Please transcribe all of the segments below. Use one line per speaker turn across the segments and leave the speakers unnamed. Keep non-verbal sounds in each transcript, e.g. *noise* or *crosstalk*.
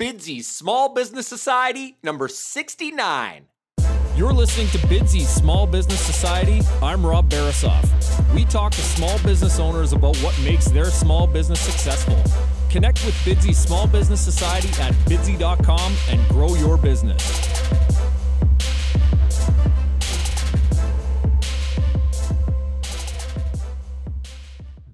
Bidsy's Small Business Society, number 69.
You're listening to Bidsy's Small Business Society. I'm Rob Barasoff. We talk to small business owners about what makes their small business successful. Connect with Bidsy's Small Business Society at bidsy.com and grow your business.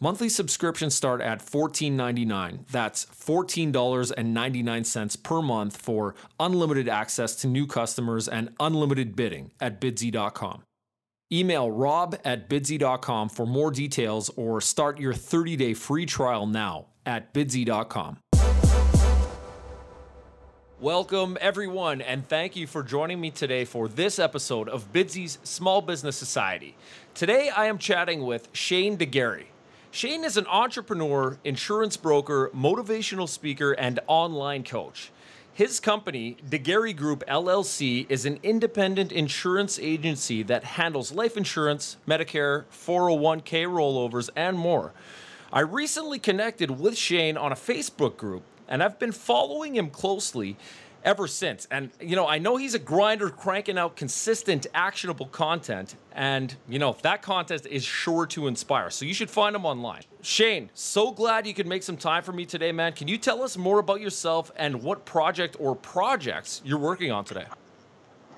Monthly subscriptions start at $14.99. That's $14.99 per month for unlimited access to new customers and unlimited bidding at bidsy.com. Email rob at bidsy.com for more details or start your 30 day free trial now at bidsy.com. Welcome, everyone, and thank you for joining me today for this episode of Bidsy's Small Business Society. Today, I am chatting with Shane de Garay. Shane is an entrepreneur, insurance broker, motivational speaker, and online coach. His company, de Garay Group LLC, is an independent insurance agency that handles life insurance, Medicare, 401k rollovers, and more. I recently connected with Shane on a Facebook group, and I've been following him closely ever since. And, you know, I know he's a grinder cranking out consistent, actionable content. And, you know, that content is sure to inspire. So you should find him online. Shane, so glad you could make some time for me today, man. Can you tell us more about yourself and what project or projects you're working on today?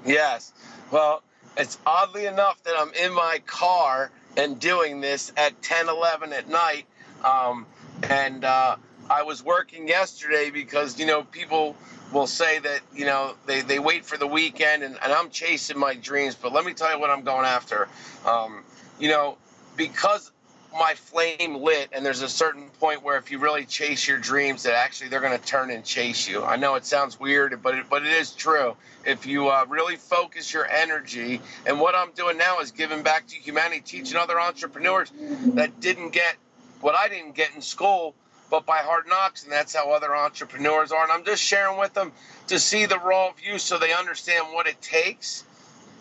Yes. Well, it's oddly enough that I'm in my car and doing this at 10, 11 at night. Um, and uh, I was working yesterday because, you know, people will say that you know they, they wait for the weekend and, and i'm chasing my dreams but let me tell you what i'm going after. Um, you know because my flame lit and there's a certain point where if you really chase your dreams that actually they're going to turn and chase you. I know it sounds weird but it, but it is true. If you uh, really focus your energy and what i'm doing now is giving back to humanity teaching other entrepreneurs that didn't get what i didn't get in school but by hard knocks, and that's how other entrepreneurs are. And I'm just sharing with them to see the raw view so they understand what it takes.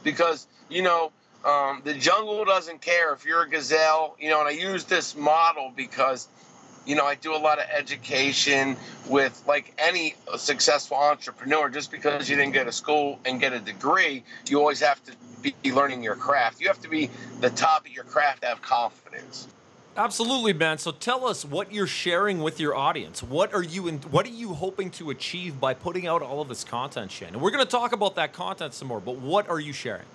Because, you know, um, the jungle doesn't care if you're a gazelle, you know, and I use this model because, you know, I do a lot of education with like any successful entrepreneur. Just because you didn't get a school and get a degree, you always have to be learning your craft. You have to be the top of your craft to have confidence.
Absolutely, man. So tell us what you're sharing with your audience. What are you in, what are you hoping to achieve by putting out all of this content, Shane? And we're going to talk about that content some more, but what are you sharing?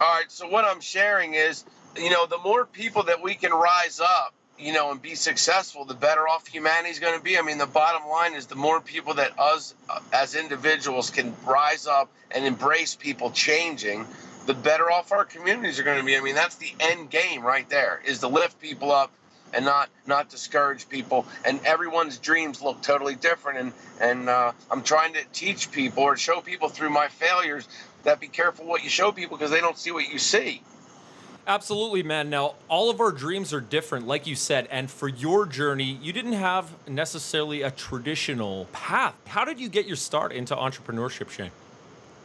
All right, so what I'm sharing is, you know, the more people that we can rise up, you know, and be successful, the better off humanity is going to be. I mean, the bottom line is the more people that us uh, as individuals can rise up and embrace people changing, the better off our communities are going to be. I mean, that's the end game right there is to lift people up and not not discourage people. And everyone's dreams look totally different. And and uh, I'm trying to teach people or show people through my failures that be careful what you show people because they don't see what you see.
Absolutely, man. Now, all of our dreams are different, like you said. And for your journey, you didn't have necessarily a traditional path. How did you get your start into entrepreneurship, Shane?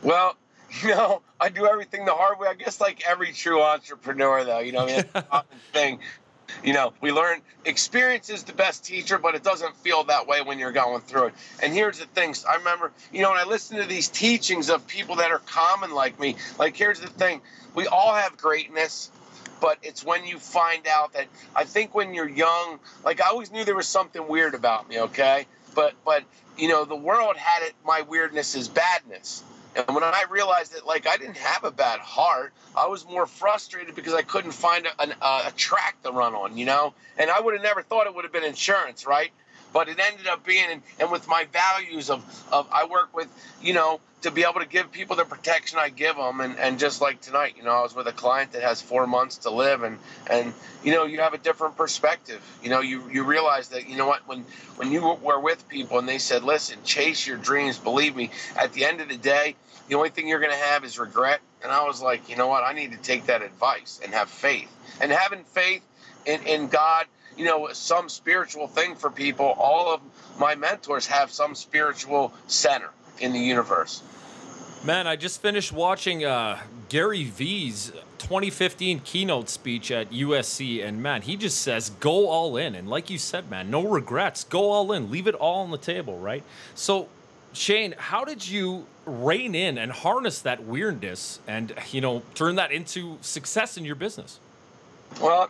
Well, *laughs* you know, I do everything the hard way. I guess like every true entrepreneur, though, you know, I mean, thing. You know, we learn experience is the best teacher, but it doesn't feel that way when you're going through it. And here's the thing I remember, you know, when I listen to these teachings of people that are common like me, like, here's the thing we all have greatness, but it's when you find out that I think when you're young, like, I always knew there was something weird about me, okay? But, but, you know, the world had it, my weirdness is badness And when I realized that, like, I didn't have a bad heart, I was more frustrated because I couldn't find a, a, uh, a track to run on, you know? And I would have never thought it would have been insurance, right? But it ended up being, and, and with my values of, of, I work with, you know, to be able to give people the protection I give them. And, and just like tonight, you know, I was with a client that has four months to live and, and, you know, you have a different perspective. You know, you, you realize that, you know what, when, when you were with people and they said, listen, chase your dreams, believe me, at the end of the day, the only thing you're going to have is regret. And I was like, you know what, I need to take that advice and have faith. And having faith in, in God, you know, some spiritual thing for people, all of my mentors have some spiritual center in the universe.
Man, I just finished watching uh, Gary Vee's 2015 keynote speech at USC, and man, he just says, go all in. And like you said, man, no regrets. Go all in. Leave it all on the table, right? So, Shane, how did you rein in and harness that weirdness and, you know, turn that into success in your business?
Well,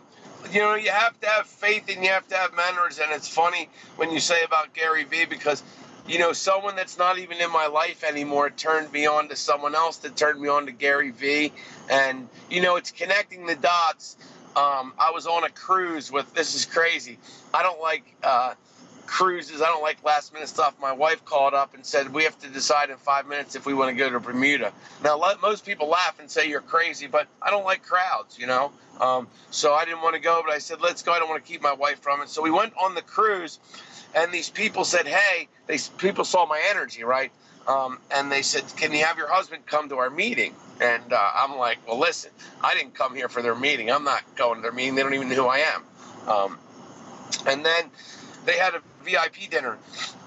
you know, you have to have faith and you have to have manners. And it's funny when you say about Gary Vee because you know, someone that's not even in my life anymore turned me on to someone else that turned me on to Gary Vee. And, you know, it's connecting the dots. Um, I was on a cruise with, this is crazy. I don't like uh, cruises. I don't like last minute stuff. My wife called up and said, we have to decide in five minutes if we want to go to Bermuda. Now, let, most people laugh and say you're crazy, but I don't like crowds, you know? Um, so I didn't want to go, but I said, let's go. I don't want to keep my wife from it. So we went on the cruise and these people said, "Hey," they people saw my energy, right? Um, and they said, "Can you have your husband come to our meeting?" And uh, I'm like, "Well, listen, I didn't come here for their meeting. I'm not going to their meeting. They don't even know who I am." Um, and then they had a VIP dinner,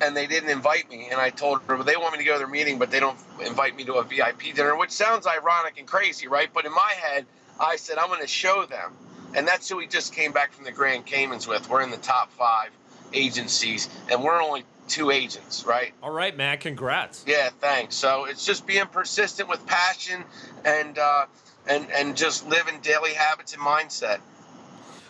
and they didn't invite me. And I told her well, they want me to go to their meeting, but they don't invite me to a VIP dinner, which sounds ironic and crazy, right? But in my head, I said, "I'm going to show them." And that's who we just came back from the Grand Caymans with. We're in the top five agencies, and we're only two agents, right?
All right, man. Congrats.
Yeah, thanks. So it's just being persistent with passion and uh, and and just living daily habits and mindset.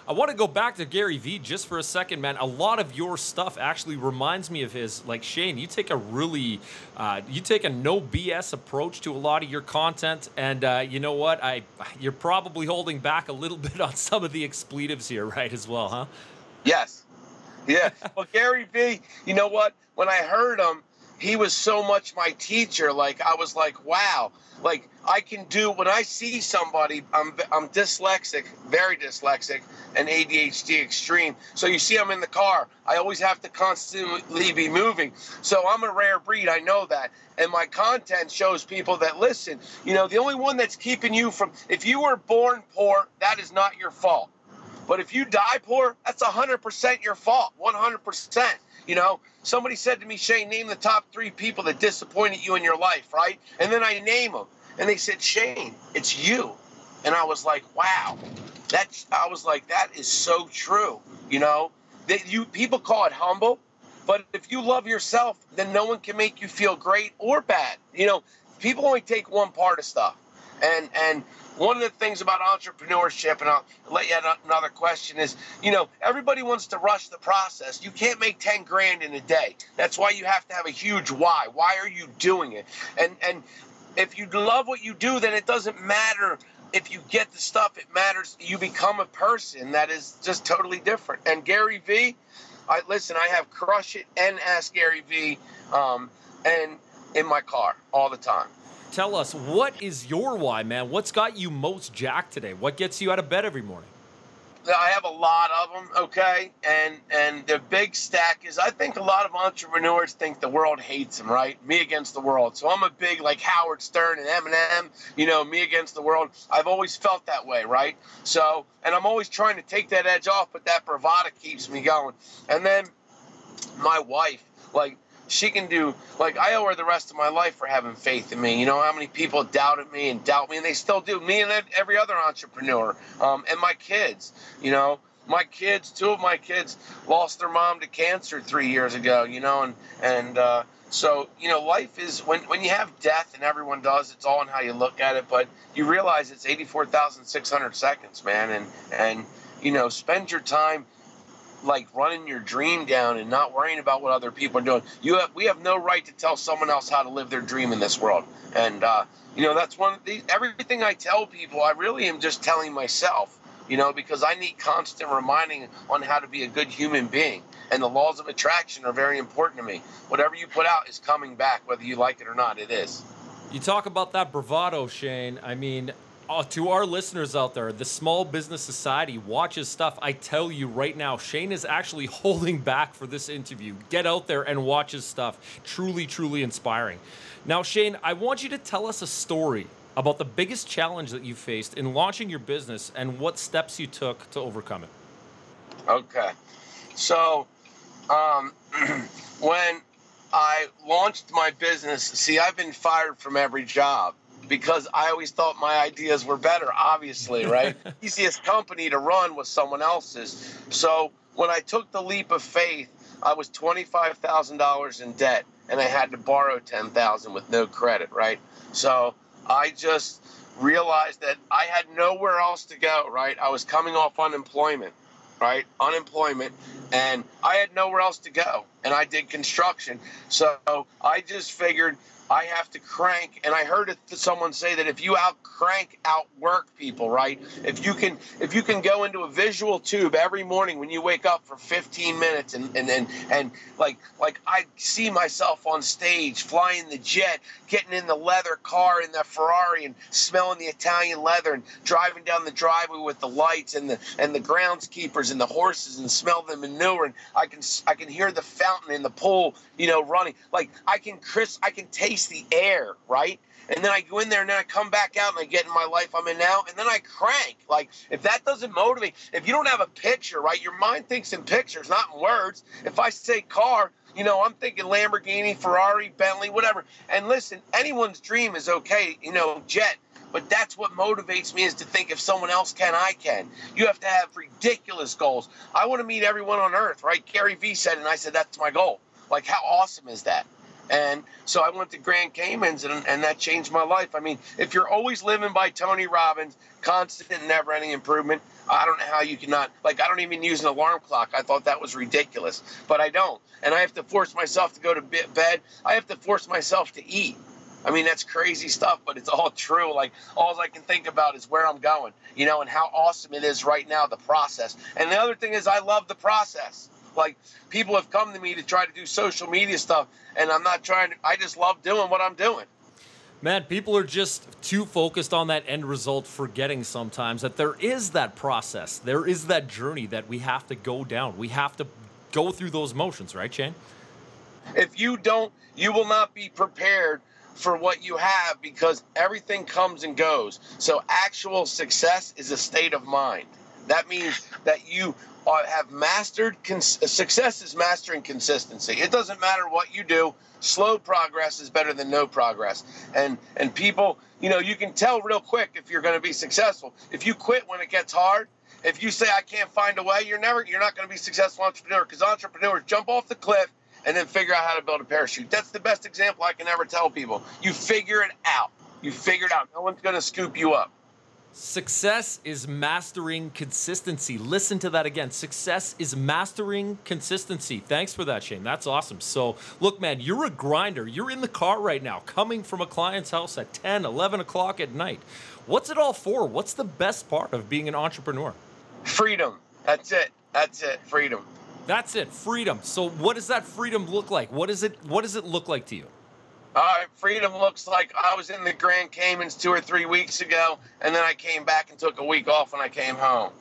I want to go back to Gary Vee just for a second, man. A lot of your stuff actually reminds me of his. Like Shane, you take a really, uh, you take a no BS approach to a lot of your content, and uh, you know what? I, you're probably holding back a little *laughs* bit on some of the expletives here, right? As well, huh?
Yes, yeah. Well, Gary Vee, you know what? When I heard him, he was so much my teacher. Like I was like, wow. Like I can do when I see somebody. I'm I'm dyslexic, very dyslexic, and ADHD extreme. So you see, I'm in the car. I always have to constantly be moving. So I'm a rare breed. I know that, and my content shows people that listen. You know, the only one that's keeping you from if you were born poor, that is not your fault. But if you die poor, that's 100% your fault. 100%. You know, somebody said to me, Shane, name the top three people that disappointed you in your life, right? And then I name them. And they said, Shane, it's you. And I was like, wow. That's I was like, that is so true. You know, that you people call it humble, but if you love yourself, then no one can make you feel great or bad. You know, people only take one part of stuff. And and one of the things about entrepreneurship, and I'll let you add another question is, you know, everybody wants to rush the process. You can't make 10 grand in a day. That's why you have to have a huge why. Why are you doing it? And and if you love what you do, then it doesn't matter if you get the stuff. It matters you become a person that is just totally different. And Gary Vee, I listen. I have Crush It and Ask Gary Vee, um, and in my car all the time
tell us what is your why, man? What's got you most jacked today? What gets you out of bed every morning?
I have a lot of them, okay, and and the big stack is I think a lot of entrepreneurs think the world hates them, right? Me against the world. So I'm a big like Howard Stern and Eminem, you know, me against the world. I've always felt that way, right? So, and I'm always trying to take that edge off, but that bravado keeps me going. And then my wife, like she can do like I owe her the rest of my life for having faith in me. You know how many people doubted me and doubt me, and they still do. Me and every other entrepreneur, um, and my kids. You know, my kids, two of my kids lost their mom to cancer three years ago. You know, and and uh, so you know, life is when when you have death, and everyone does. It's all in how you look at it, but you realize it's eighty four thousand six hundred seconds, man, and and you know, spend your time like running your dream down and not worrying about what other people are doing. You have we have no right to tell someone else how to live their dream in this world. And uh, you know that's one of the everything I tell people. I really am just telling myself. You know because I need constant reminding on how to be a good human being. And the laws of attraction are very important to me. Whatever you put out is coming back, whether you like it or not. It is.
You talk about that bravado, Shane. I mean, uh, to our listeners out there, the Small Business Society watches stuff. I tell you right now, Shane is actually *laughs* holding back for this interview. Get out there and watch his stuff. Truly, truly inspiring. Now, Shane, I want you to tell us a story about the biggest challenge that you faced in launching your business and what steps you took to overcome it.
Okay. So, um, *clears throat* when I launched my business, see, I've been fired from every job because I always thought my ideas were better, obviously, right? *laughs* Easiest company to run was someone else's. So when I took the leap of faith, I was $25,000 in debt and I had to borrow 10,000 with no credit, right? So I just realized that I had nowhere else to go, right? I was coming off unemployment, right? Unemployment and I had nowhere else to go and I did construction. So I just figured I have to crank. And I heard someone say that if you out crank, outwork people, right? If you can, if you can go into a visual tube every morning when you wake up for 15 minutes, and and and, and like like I see myself on stage flying the jet, getting in the leather car in the Ferrari, and smelling the Italian leather, and driving down the driveway with the lights and the and the groundskeepers and the horses, and smell the manure, and I can I can hear the fountain in the pool, you know, running. Like I can Chris, I can taste the air, right? And then I go in there and then I come back out and I get in my life I'm in now, and then I crank. Like, if that doesn't motivate, if you don't have a picture, right? Your mind thinks in pictures, not in words. If I say car, you know, I'm thinking Lamborghini, Ferrari, Bentley, whatever. And listen, anyone's dream is okay, you know, jet. But that's what motivates me is to think if someone else can, I can. You have to have ridiculous goals. I want to meet everyone on earth, right? Gary Vee said, and I said, that's my goal. Like, how awesome is that? And so I went to Grand Caymans, and, and that changed my life. I mean, if you're always living by Tony Robbins, constant, and never ending improvement, I don't know how you cannot. Like, I don't even use an alarm clock. I thought that was ridiculous, but I don't. And I have to force myself to go to bed. I have to force myself to eat. I mean, that's crazy stuff, but it's all true. Like, all I can think about is where I'm going, you know, and how awesome it is right now, the process. And the other thing is, I love the process. Like people have come to me to try to do social media stuff, and I'm not trying to. I just love doing what I'm doing.
Man, people are just too focused on that end result, forgetting sometimes that there is that process. There is that journey that we have to go down. We have to go through those motions, right, Shane?
If you don't, you will not be prepared for what you have because everything comes and goes. So, actual success is a state of mind. That means that you have mastered success is mastering consistency. It doesn't matter what you do. Slow progress is better than no progress. And and people, you know, you can tell real quick if you're going to be successful. If you quit when it gets hard, if you say I can't find a way, you're never you're not going to be successful entrepreneur because entrepreneurs jump off the cliff and then figure out how to build a parachute. That's the best example I can ever tell people. You figure it out. You figure it out. No one's going to scoop you up.
Success is mastering consistency. Listen to that again. Success is mastering consistency. Thanks for that, Shane. That's awesome. So, look, man, you're a grinder. You're in the car right now, coming from a client's house at 10, 11 o'clock at night. What's it all for? What's the best part of being an entrepreneur?
Freedom. That's it. That's it. Freedom.
That's it. Freedom. So, what does that freedom look like? What is it? What does it look like to you?
Uh, freedom looks like I was in the Grand Caymans two or three weeks ago, and then I came back and took a week off when I came home,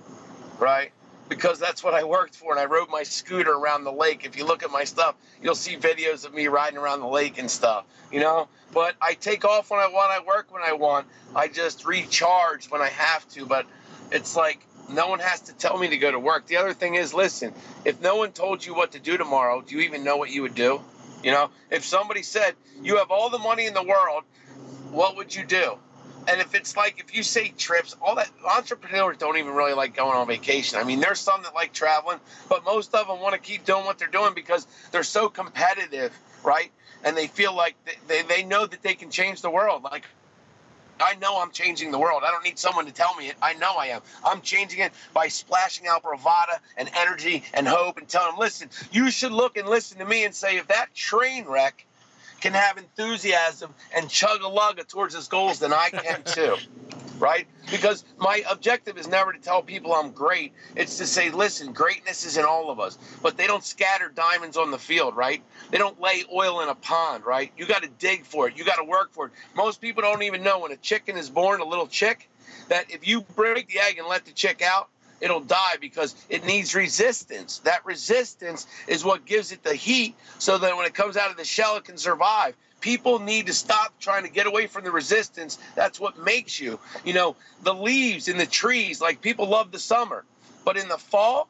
right? Because that's what I worked for, and I rode my scooter around the lake. If you look at my stuff, you'll see videos of me riding around the lake and stuff, you know. But I take off when I want. I work when I want. I just recharge when I have to. But it's like no one has to tell me to go to work. The other thing is, listen, if no one told you what to do tomorrow, do you even know what you would do? You know, if somebody said, you have all the money in the world, what would you do? And if it's like, if you say trips, all that entrepreneurs don't even really like going on vacation. I mean, there's some that like traveling, but most of them want to keep doing what they're doing because they're so competitive, right? And they feel like they, they know that they can change the world. Like I know I'm changing the world. I don't need someone to tell me it. I know I am. I'm changing it by splashing out bravada and energy and hope and telling them, listen, you should look and listen to me and say, if that train wreck can have enthusiasm and chug a lug towards his goals, then I can too. *laughs* right? Because my objective is never to tell people I'm great. It's to say, listen, greatness is in all of us. But they don't scatter diamonds on the field, right? They don't lay oil in a pond, right? You got to dig for it. You got to work for it. Most people don't even know when a chicken is born, a little chick, that if you break the egg and let the chick out, it'll die because it needs resistance. That resistance is what gives it the heat so that when it comes out of the shell, it can survive. People need to stop trying to get away from the resistance. That's what makes you. You know, the leaves in the trees, like people love the summer, but in the fall,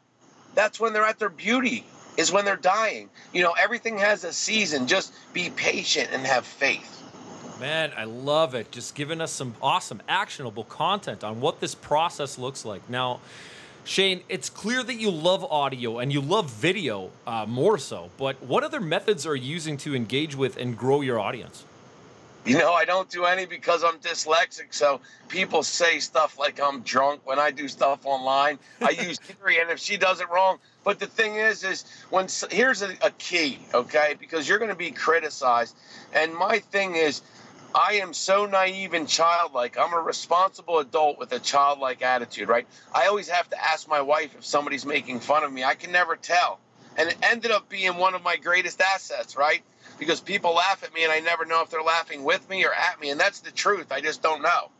that's when they're at their beauty, is when they're dying. You know, everything has a season. Just be patient and have faith.
Man, I love it. Just giving us some awesome, actionable content on what this process looks like. Now, Shane, it's clear that you love audio and you love video uh, more so, but what other methods are you using to engage with and grow your audience?
You know, I don't do any because I'm dyslexic. So people say stuff like I'm drunk when I do stuff online. I *laughs* use Siri, and if she does it wrong, but the thing is, is when here's a, a key, okay? Because you're going to be criticized, and my thing is, I am so naive and childlike. I'm a responsible adult with a childlike attitude, right? I always have to ask my wife if somebody's making fun of me. I can never tell. And it ended up being one of my greatest assets, right? Because people laugh at me and I never know if they're laughing with me or at me. And that's the truth. I just don't know.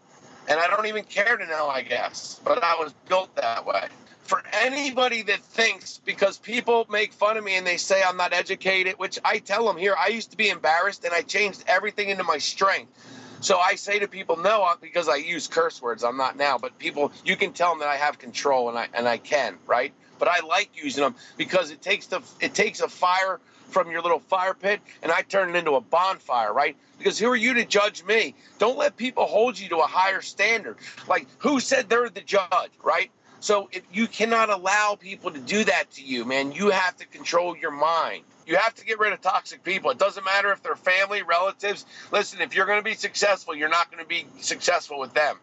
And I don't even care to know, I guess. But I was built that way for anybody that thinks because people make fun of me and they say I'm not educated, which I tell them here, I used to be embarrassed and I changed everything into my strength. So I say to people, no, because I use curse words. I'm not now, but people, you can tell them that I have control and I and I can, right? But I like using them because it takes the it takes a fire from your little fire pit and I turn it into a bonfire, right? Because who are you to judge me? Don't let people hold you to a higher standard. Like who said they're the judge, right? So if you cannot allow people to do that to you, man, you have to control your mind. You have to get rid of toxic people. It doesn't matter if they're family, relatives. Listen, if you're going to be successful, you're not going to be successful with them.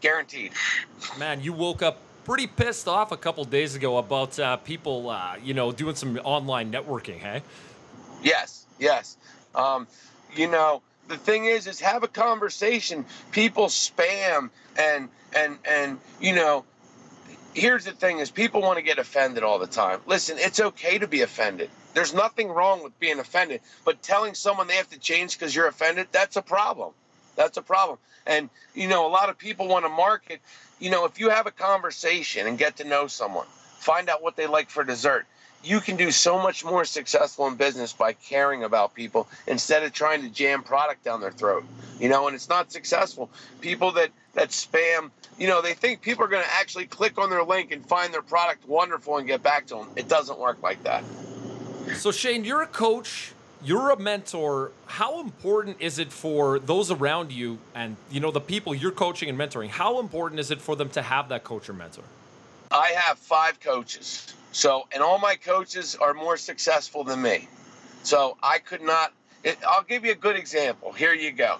Guaranteed.
Man, you woke up pretty pissed off a couple days ago about uh, people, uh, you know, doing some online networking, hey?
Yes, yes. Um, you know, the thing is, is have a conversation. People spam and and and you know here's the thing is people want to get offended all the time. Listen it's okay to be offended. There's nothing wrong with being offended but telling someone they have to change because you're offended that's a problem. That's a problem. And you know a lot of people want to market you know if you have a conversation and get to know someone find out what they like for dessert you can do so much more successful in business by caring about people instead of trying to jam product down their throat you know and it's not successful. People that that spam you know they think people are going to actually click on their link and find their product wonderful and get back to them it doesn't work like that
so shane you're a coach you're a mentor how important is it for those around you and you know the people you're coaching and mentoring how important is it for them to have that coach or mentor
i have five coaches so, and all my coaches are more successful than me. So I could not. It, I'll give you a good example. Here you go.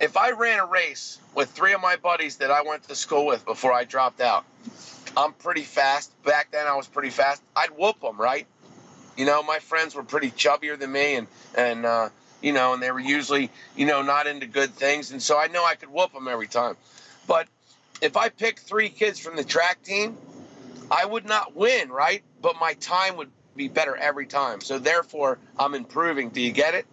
If I ran a race with three of my buddies that I went to school with before I dropped out, I'm pretty fast. Back then, I was pretty fast. I'd whoop them, right? You know, my friends were pretty chubbier than me, and and uh, you know, and they were usually you know not into good things, and so I know I could whoop them every time. But if I pick three kids from the track team I would not win, right? But my time would be better every time. So therefore, I'm improving. Do you get it?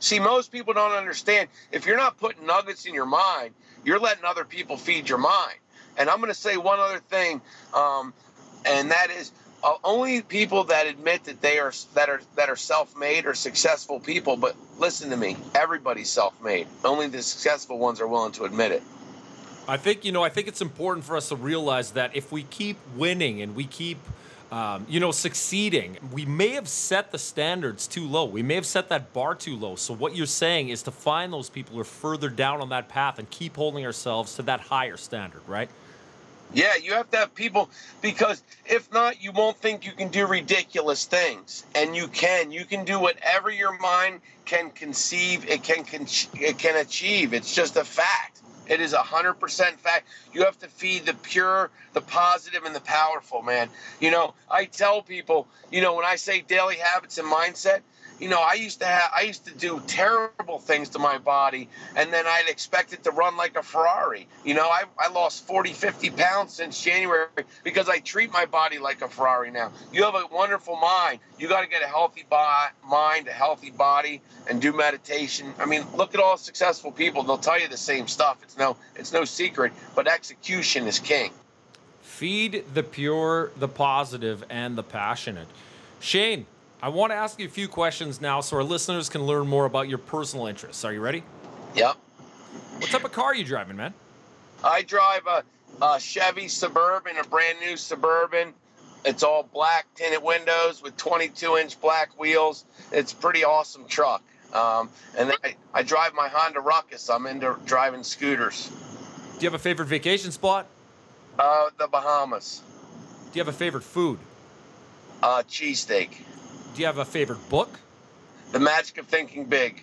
See, most people don't understand. If you're not putting nuggets in your mind, you're letting other people feed your mind. And I'm going to say one other thing, um, and that is uh, only people that admit that they are that are that are self-made are successful people. But listen to me, everybody's self-made. Only the successful ones are willing to admit it.
I think you know. I think it's important for us to realize that if we keep winning and we keep, um, you know, succeeding, we may have set the standards too low. We may have set that bar too low. So what you're saying is to find those people who are further down on that path and keep holding ourselves to that higher standard, right?
Yeah, you have to have people because if not, you won't think you can do ridiculous things, and you can. You can do whatever your mind can conceive. It can con- it can achieve. It's just a fact. It is 100% fact. You have to feed the pure, the positive, and the powerful, man. You know, I tell people, you know, when I say daily habits and mindset, you know, I used to have, I used to do terrible things to my body, and then I'd expect it to run like a Ferrari. You know, I, I lost 40, 50 pounds since January because I treat my body like a Ferrari now. You have a wonderful mind. You got to get a healthy mind, a healthy body, and do meditation. I mean, look at all successful people. They'll tell you the same stuff. It's no, it's no secret, but execution is king.
Feed the pure, the positive, and the passionate. Shane, I want to ask you a few questions now so our listeners can learn more about your personal interests. Are you ready?
Yep.
What type of car are you driving, man?
I drive a, a Chevy Suburban, a brand new Suburban. It's all black tinted windows with 22 inch black wheels. It's a pretty awesome truck. Um, and I, I drive my Honda Ruckus. I'm into driving scooters.
Do you have a favorite vacation spot?
Uh, the Bahamas.
Do you have a favorite food?
Uh, cheesesteak.
Do you have a favorite book?
The Magic of Thinking Big.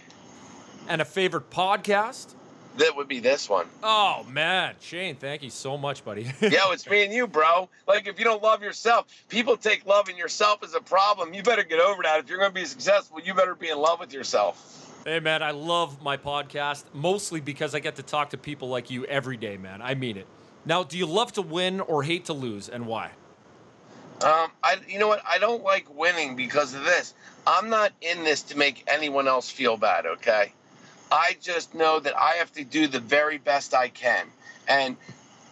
And a favorite podcast?
That would be this one.
Oh man, Shane, thank you so much, buddy. *laughs*
Yo, it's me and you, bro. Like if you don't love yourself, people take loving yourself as a problem. You better get over that. If you're gonna be successful, you better be in love with yourself.
Hey man, I love my podcast mostly because I get to talk to people like you every day, man. I mean it. Now, do you love to win or hate to lose, and why?
Um, I, you know what? I don't like winning because of this. I'm not in this to make anyone else feel bad. Okay, I just know that I have to do the very best I can, and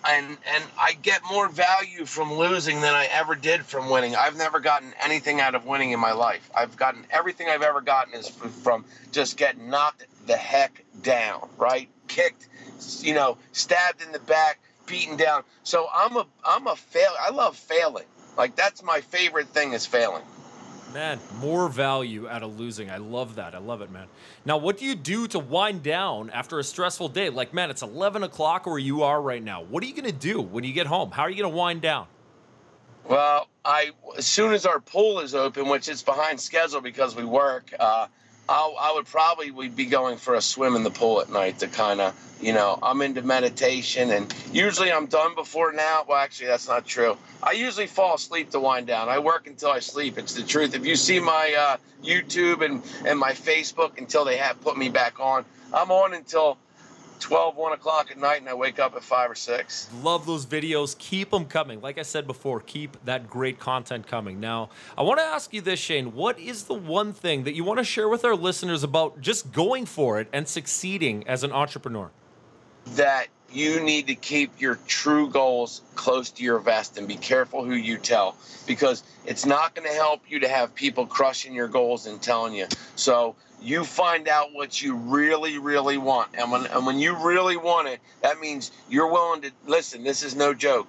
and and I get more value from losing than I ever did from winning. I've never gotten anything out of winning in my life. I've gotten everything I've ever gotten is from just getting knocked the heck down, right? Kicked, you know, stabbed in the back, beaten down. So I'm a I'm a fail. I love failing. Like that's my favorite thing is failing.
Man, more value out of losing. I love that. I love it, man. Now, what do you do to wind down after a stressful day? Like, man, it's 11 o'clock where you are right now. What are you going to do when you get home? How are you going to wind down?
Well, I as soon as our pool is open, which is behind schedule because we work, uh, I'll, I would probably we'd be going for a swim in the pool at night to kind of, you know, I'm into meditation and usually I'm done before now. Well, actually, that's not true. I usually fall asleep to wind down. I work until I sleep. It's the truth. If you see my uh, YouTube and, and my Facebook until they have put me back on, I'm on until 12, 1 o'clock at night and I wake up at 5 or 6.
Love those videos. Keep them coming. Like I said before, keep that great content coming. Now, I want to ask you this, Shane. What is the one thing that you want to share with our listeners about just going for it and succeeding as an entrepreneur?
That you need to keep your true goals close to your vest and be careful who you tell because it's not going to help you to have people crushing your goals and telling you. So you find out what you really, really want. And when, and when you really want it, that means you're willing to listen. This is no joke.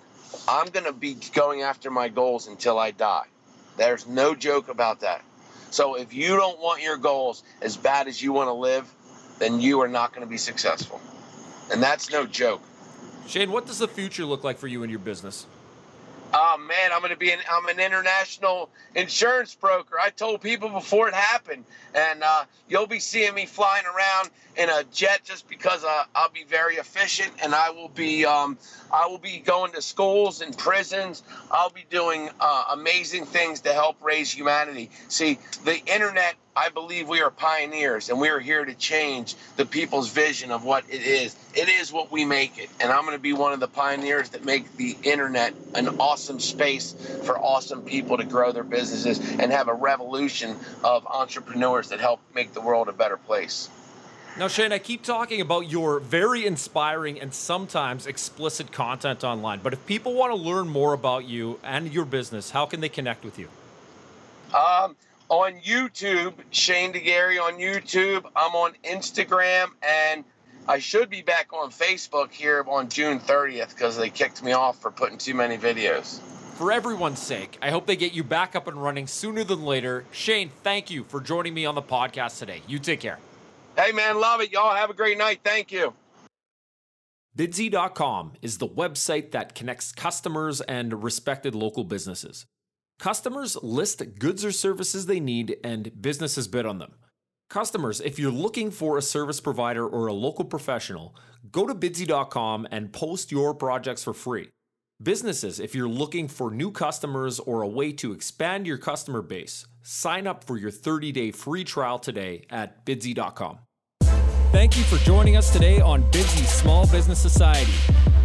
I'm going to be going after my goals until I die. There's no joke about that. So if you don't want your goals as bad as you want to live, then you are not going to be successful. And that's no joke.
Shane, what does the future look like for you and your business?
Oh man, I'm gonna be an I'm an international insurance broker. I told people before it happened, and uh, you'll be seeing me flying around in a jet just because uh, I'll be very efficient, and I will be um, I will be going to schools and prisons. I'll be doing uh, amazing things to help raise humanity. See, the internet I believe we are pioneers and we are here to change the people's vision of what it is. It is what we make it. And I'm going to be one of the pioneers that make the internet an awesome space for awesome people to grow their businesses and have a revolution of entrepreneurs that help make the world a better place.
Now, Shane, I keep talking about your very inspiring and sometimes explicit content online, but if people want to learn more about you and your business, how can they connect with you?
Um, on YouTube, Shane de Garay on YouTube. I'm on Instagram, and I should be back on Facebook here on June 30th because they kicked me off for putting too many videos.
For everyone's sake, I hope they get you back up and running sooner than later. Shane, thank you for joining me on the podcast today. You take care.
Hey, man, love it. Y'all have a great night. Thank you.
Bidsy.com is the website that connects customers and respected local businesses. Customers list goods or services they need, and businesses bid on them.
Customers, if you're looking for a service provider or a local professional, go to bidsy.com and post your projects for free. Businesses, if you're looking for new customers or a way to expand your customer base, sign up for your 30 day free trial today at bidsy.com.
Thank you for joining us today on Bidsy Small Business Society.